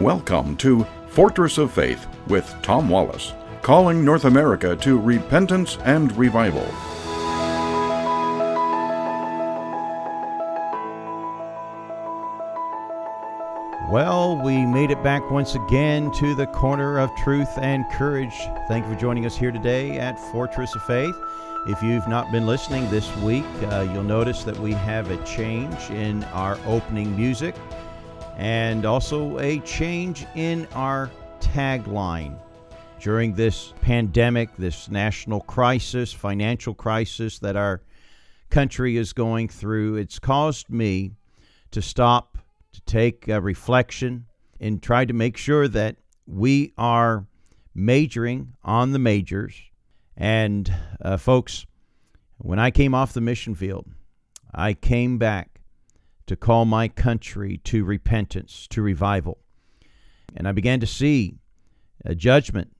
Welcome to Fortress of Faith with Tom Wallace, calling North America to repentance and revival. Well, we made it back once again to the corner of truth and courage. Thank you for joining us here today at Fortress of Faith. If you've not been listening this week, uh, you'll notice that we have a change in our opening music and also a change in our tagline. During this pandemic, this national crisis, financial crisis that our country is going through, it's caused me to stop, to take a reflection, and try to make sure that we are majoring on the majors. And, uh, folks, when I came off the mission field, I came back to call my country to repentance, to revival. And I began to see a judgment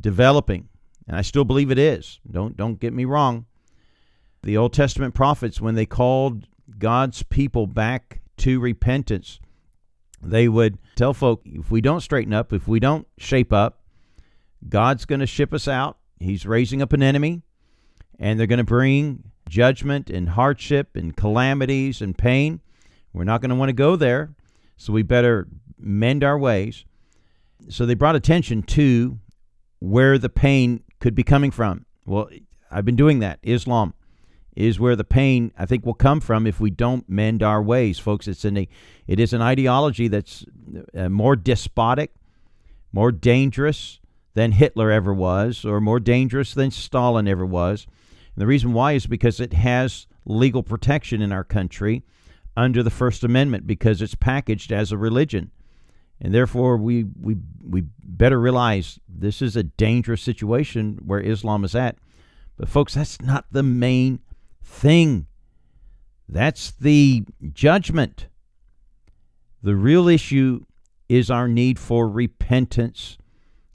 developing, and I still believe it is. Don't don't get me wrong. The Old Testament prophets when they called God's people back to repentance, they would tell folk if we don't straighten up, if we don't shape up, God's going to ship us out. He's raising up an enemy, and they're going to bring judgment and hardship and calamities and pain. We're not going to want to go there, so we better mend our ways. So they brought attention to where the pain could be coming from. Well, I've been doing that. Islam is where the pain I think will come from if we don't mend our ways, folks. It's an it is an ideology that's uh, more despotic, more dangerous than Hitler ever was, or more dangerous than Stalin ever was. And the reason why is because it has legal protection in our country under the First Amendment because it's packaged as a religion. And therefore, we, we, we better realize this is a dangerous situation where Islam is at. But, folks, that's not the main thing. That's the judgment. The real issue is our need for repentance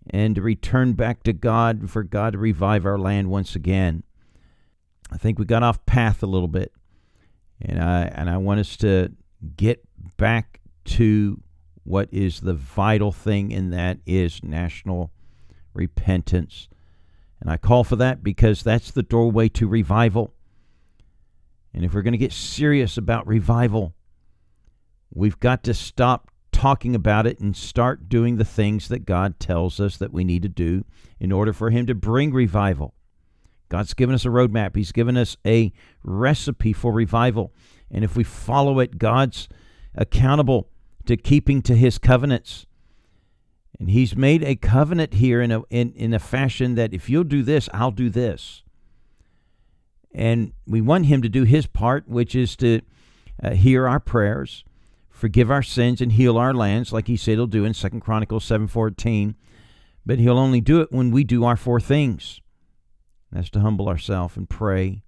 and to return back to God, for God to revive our land once again. I think we got off path a little bit and I and I want us to get back to what is the vital thing and that is national repentance. And I call for that because that's the doorway to revival. And if we're going to get serious about revival, we've got to stop talking about it and start doing the things that God tells us that we need to do in order for Him to bring revival. God's given us a roadmap, He's given us a recipe for revival. And if we follow it, God's accountable to keeping to His covenants. And He's made a covenant here in a, in, in a fashion that if you'll do this, I'll do this. And we want Him to do His part, which is to uh, hear our prayers, forgive our sins, and heal our lands, like He said He'll do in Second Chronicles 7.14. But He'll only do it when we do our four things. That's to humble ourselves and pray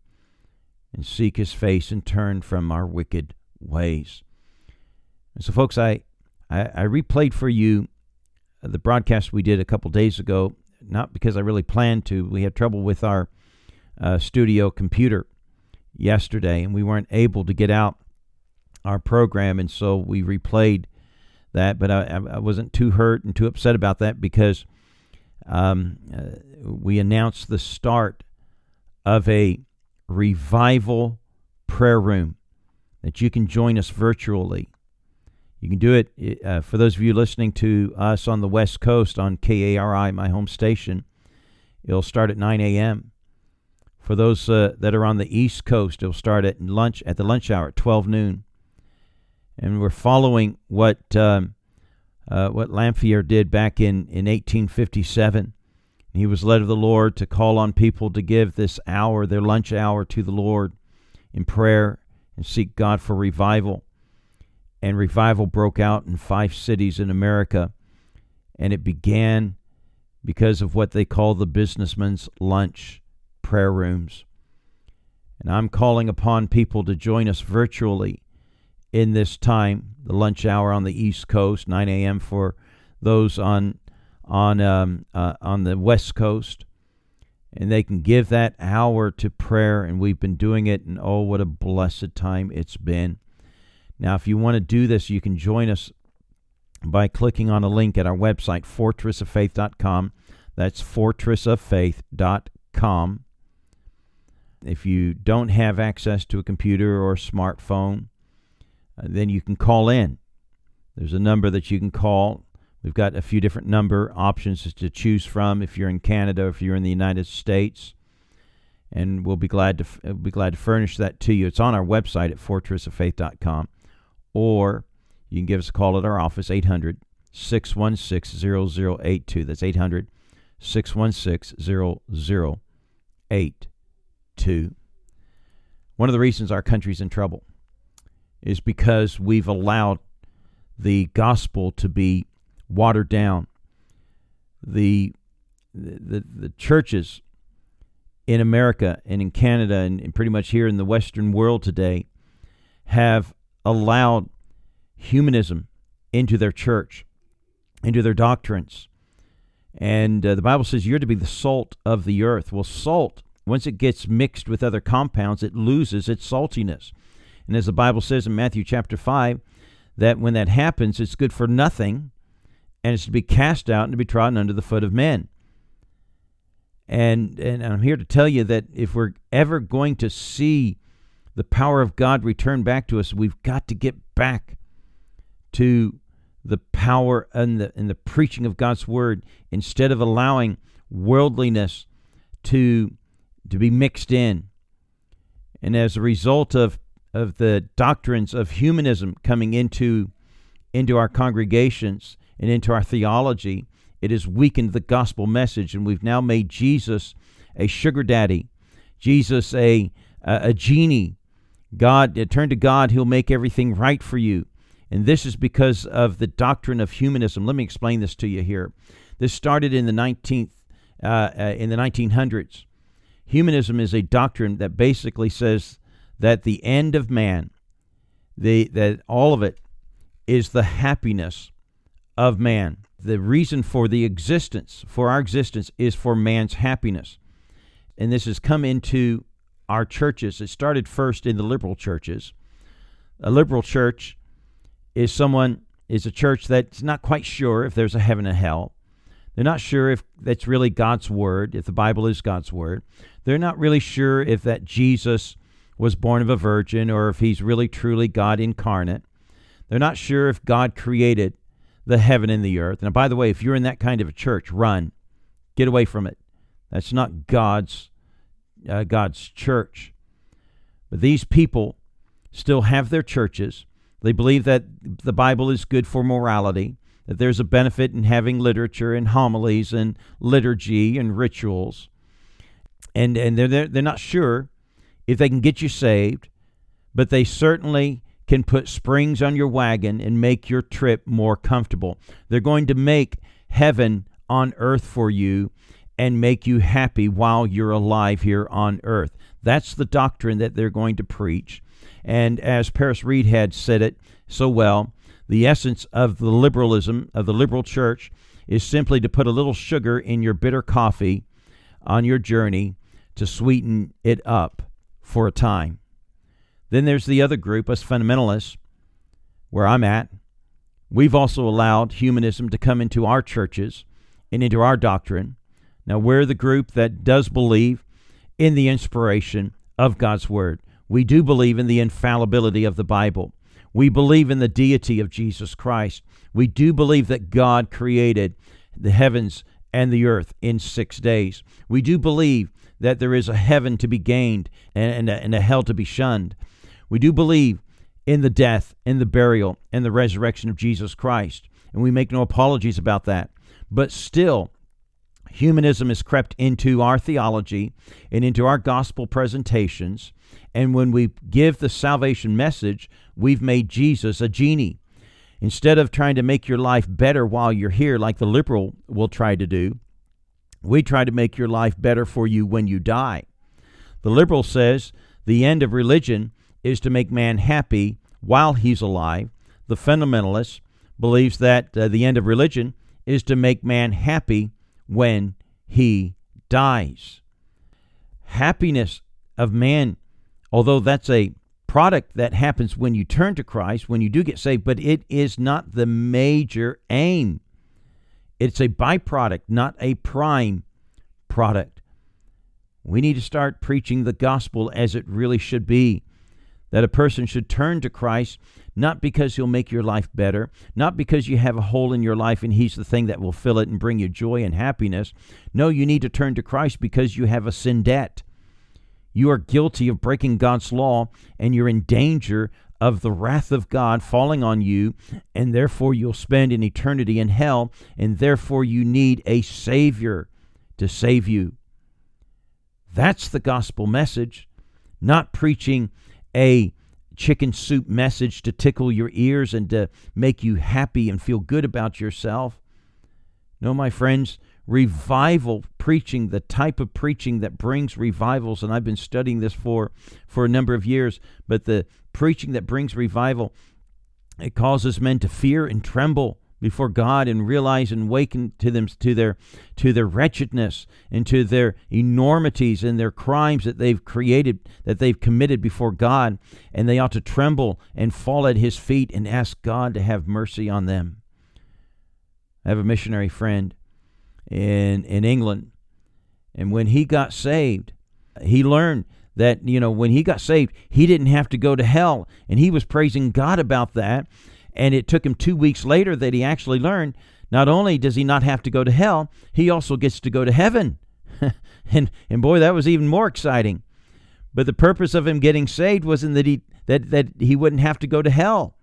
and seek his face and turn from our wicked ways. And so, folks, I, I, I replayed for you the broadcast we did a couple days ago, not because I really planned to. We had trouble with our uh, studio computer yesterday, and we weren't able to get out our program, and so we replayed that. But I, I wasn't too hurt and too upset about that because um, uh, we announced the start of a revival prayer room that you can join us virtually. You can do it uh, for those of you listening to us on the West Coast on KARI, my home station. It'll start at 9 a.m. For those uh, that are on the East Coast, it'll start at lunch at the lunch hour at 12 noon. And we're following what um, uh, what Lanphier did back in, in 1857. He was led of the Lord to call on people to give this hour, their lunch hour, to the Lord in prayer and seek God for revival. And revival broke out in five cities in America. And it began because of what they call the businessman's lunch prayer rooms. And I'm calling upon people to join us virtually in this time, the lunch hour on the East Coast, 9 a.m. for those on on um, uh, on the West Coast, and they can give that hour to prayer. And we've been doing it, and oh, what a blessed time it's been. Now, if you want to do this, you can join us by clicking on a link at our website, fortressoffaith.com. That's fortressoffaith.com. If you don't have access to a computer or a smartphone, Uh, then you can call in. There's a number that you can call. We've got a few different number options to choose from if you're in Canada, if you're in the United States, and we'll be glad to we'll uh, be glad to furnish that to you. It's on our website at fortressoffaith.com, or you can give us a call at our office 800 616 0082. That's 800 616 0082. One of the reasons our country's in trouble is because we've allowed the gospel to be watered down. The the the churches in America and in Canada and, and pretty much here in the Western world today have allowed humanism into their church, into their doctrines. And uh, the Bible says you're to be the salt of the earth. Well, salt, once it gets mixed with other compounds, it loses its saltiness. And as the Bible says in Matthew chapter 5, that when that happens, it's good for nothing and it's to be cast out and to be trodden under the foot of men. And, and I'm here to tell you that if we're ever going to see the power of God return back to us, we've got to get back to the power and the, and the preaching of God's word instead of allowing worldliness to, to be mixed in. And as a result of, of the doctrines of humanism coming into, into our congregations and into our theology, it has weakened the gospel message. And we've now made Jesus a sugar daddy, Jesus a, a, a genie. God, turn to God, He'll make everything right for you. And this is because of the doctrine of humanism. Let me explain this to you here. This started in the 19th, uh, uh, in the 1900s. Humanism is a doctrine that basically says that the end of man, the that all of it, is the happiness of man. The reason for the existence, for our existence, is for man's happiness. And this has come into our churches. It started first in the liberal churches. A liberal church is someone is a church that's not quite sure if there's a heaven and hell. They're not sure if that's really God's word, if the Bible is God's word. They're not really sure if that Jesus was born of a virgin or if he's really truly God incarnate. They're not sure if God created the heaven and the earth. And by the way, if you're in that kind of a church, run. Get away from it. That's not God's uh, God's church. But these people still have their churches. They believe that the Bible is good for morality, that there's a benefit in having literature and homilies and liturgy and rituals. And, and they're, they're, they're not sure if they can get you saved, but they certainly can put springs on your wagon and make your trip more comfortable. They're going to make heaven on earth for you and make you happy while you're alive here on earth. That's the doctrine that they're going to preach. And as Paris Reidhead said it so well, the essence of the liberalism of the liberal church is simply to put a little sugar in your bitter coffee on your journey to sweeten it up for a time. Then there's the other group, us fundamentalists, where I'm at. We've also allowed humanism to come into our churches and into our doctrine. Now, we're the group that does believe in the inspiration of God's Word. We do believe in the infallibility of the Bible. We believe in the deity of Jesus Christ. We do believe that God created the heavens and the earth in six days. We do believe that there is a heaven to be gained and a, and a hell to be shunned. We do believe in the death, in the burial, and the resurrection of Jesus Christ. And we make no apologies about that. But still, humanism has crept into our theology and into our gospel presentations. And when we give the salvation message, we've made Jesus a genie. Instead of trying to make your life better while you're here, like the liberal will try to do, we try to make your life better for you when you die. The liberal says the end of religion is to make man happy while he's alive. The fundamentalist believes that uh, the end of religion is to make man happy when he dies. Happiness of man, although that's a product that happens when you turn to Christ, when you do get saved, but it is not the major aim. It's a byproduct, not a prime product. We need to start preaching the gospel as it really should be that a person should turn to Christ not because he'll make your life better, not because you have a hole in your life and he's the thing that will fill it and bring you joy and happiness. No, you need to turn to Christ because you have a sin debt. You are guilty of breaking God's law and you're in danger of the wrath of God falling on you, and therefore you'll spend an eternity in hell, and therefore you need a Savior to save you. That's the gospel message, not preaching a chicken soup message to tickle your ears and to make you happy and feel good about yourself. No, my friends, revival preaching, the type of preaching that brings revivals, and I've been studying this for, for a number of years, but the preaching that brings revival, it causes men to fear and tremble before God and realize and waken to them to their to their wretchedness and to their enormities and their crimes that they've created that they've committed before God and they ought to tremble and fall at his feet and ask God to have mercy on them. I have a missionary friend in in England and when he got saved he learned that you know when he got saved he didn't have to go to hell and he was praising God about that and it took him two weeks later that he actually learned not only does he not have to go to hell, he also gets to go to heaven. and, and boy, that was even more exciting. But the purpose of him getting saved wasn't that he, that, that he wouldn't have to go to hell.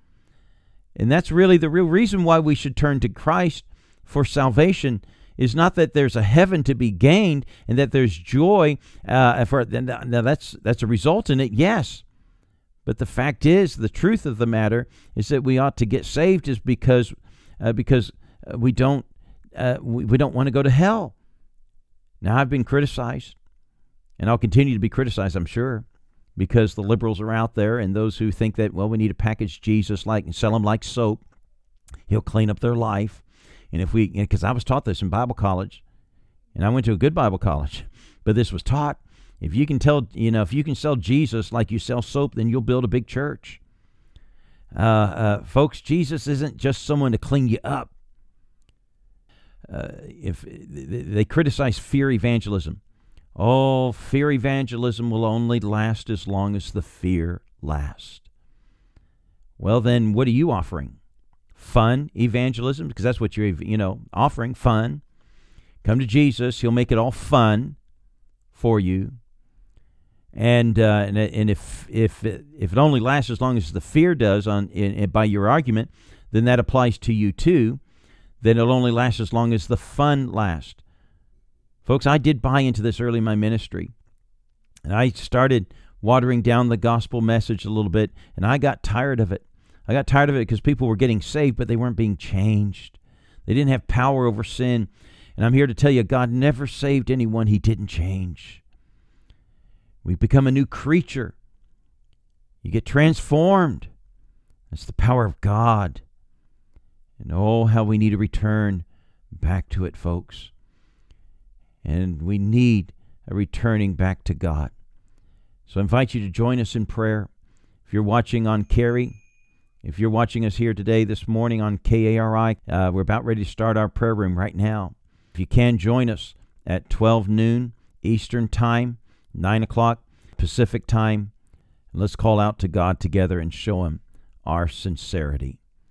And that's really the real reason why we should turn to Christ for salvation is not that there's a heaven to be gained and that there's joy uh, for now that's that's a result in it yes but the fact is, the truth of the matter is that we ought to get saved is because uh, because uh, we don't uh, we, we don't want to go to hell. Now I've been criticized, and I'll continue to be criticized. I'm sure because the liberals are out there and those who think that well we need to package Jesus like and sell him like soap. He'll clean up their life, and if we because I was taught this in Bible college, and I went to a good Bible college, but this was taught if you can tell, you know, if you can sell Jesus like you sell soap, then you'll build a big church. Uh, uh, folks, Jesus isn't just someone to clean you up. Uh, if they criticize fear evangelism, oh, fear evangelism will only last as long as the fear lasts. Well, then, what are you offering? Fun evangelism, because that's what you're, you know, offering. Fun. Come to Jesus; He'll make it all fun for you and uh, and, and if if it, if it only lasts as long as the fear does on in, in, by your argument, then that applies to you too. Then it'll only last as long as the fun lasts. Folks, I did buy into this early in my ministry, and I started watering down the gospel message a little bit, and I got tired of it. I got tired of it because people were getting saved, but they weren't being changed. They didn't have power over sin. And I'm here to tell you, God never saved anyone he didn't change. We become a new creature. You get transformed. It's the power of God. And oh, how we need to return back to it, folks. And we need a returning back to God. So I invite you to join us in prayer. If you're watching on KARI, if you're watching us here today, this morning on KARI, uh, we're about ready to start our prayer room right now. If you can, join us at 12 noon Eastern Time 9 o'clock Pacific time. Let's call out to God together and show Him our sincerity.